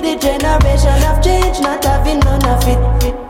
the generation of change, not having none of it.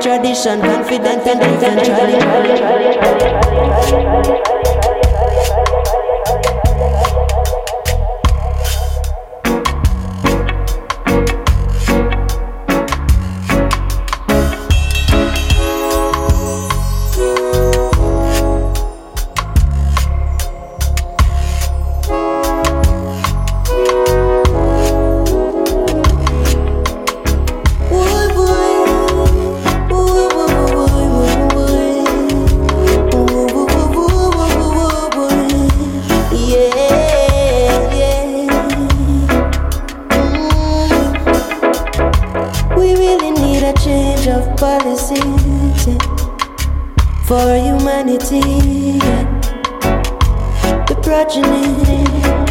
tradition, confident and eventually. for humanity, the progeny.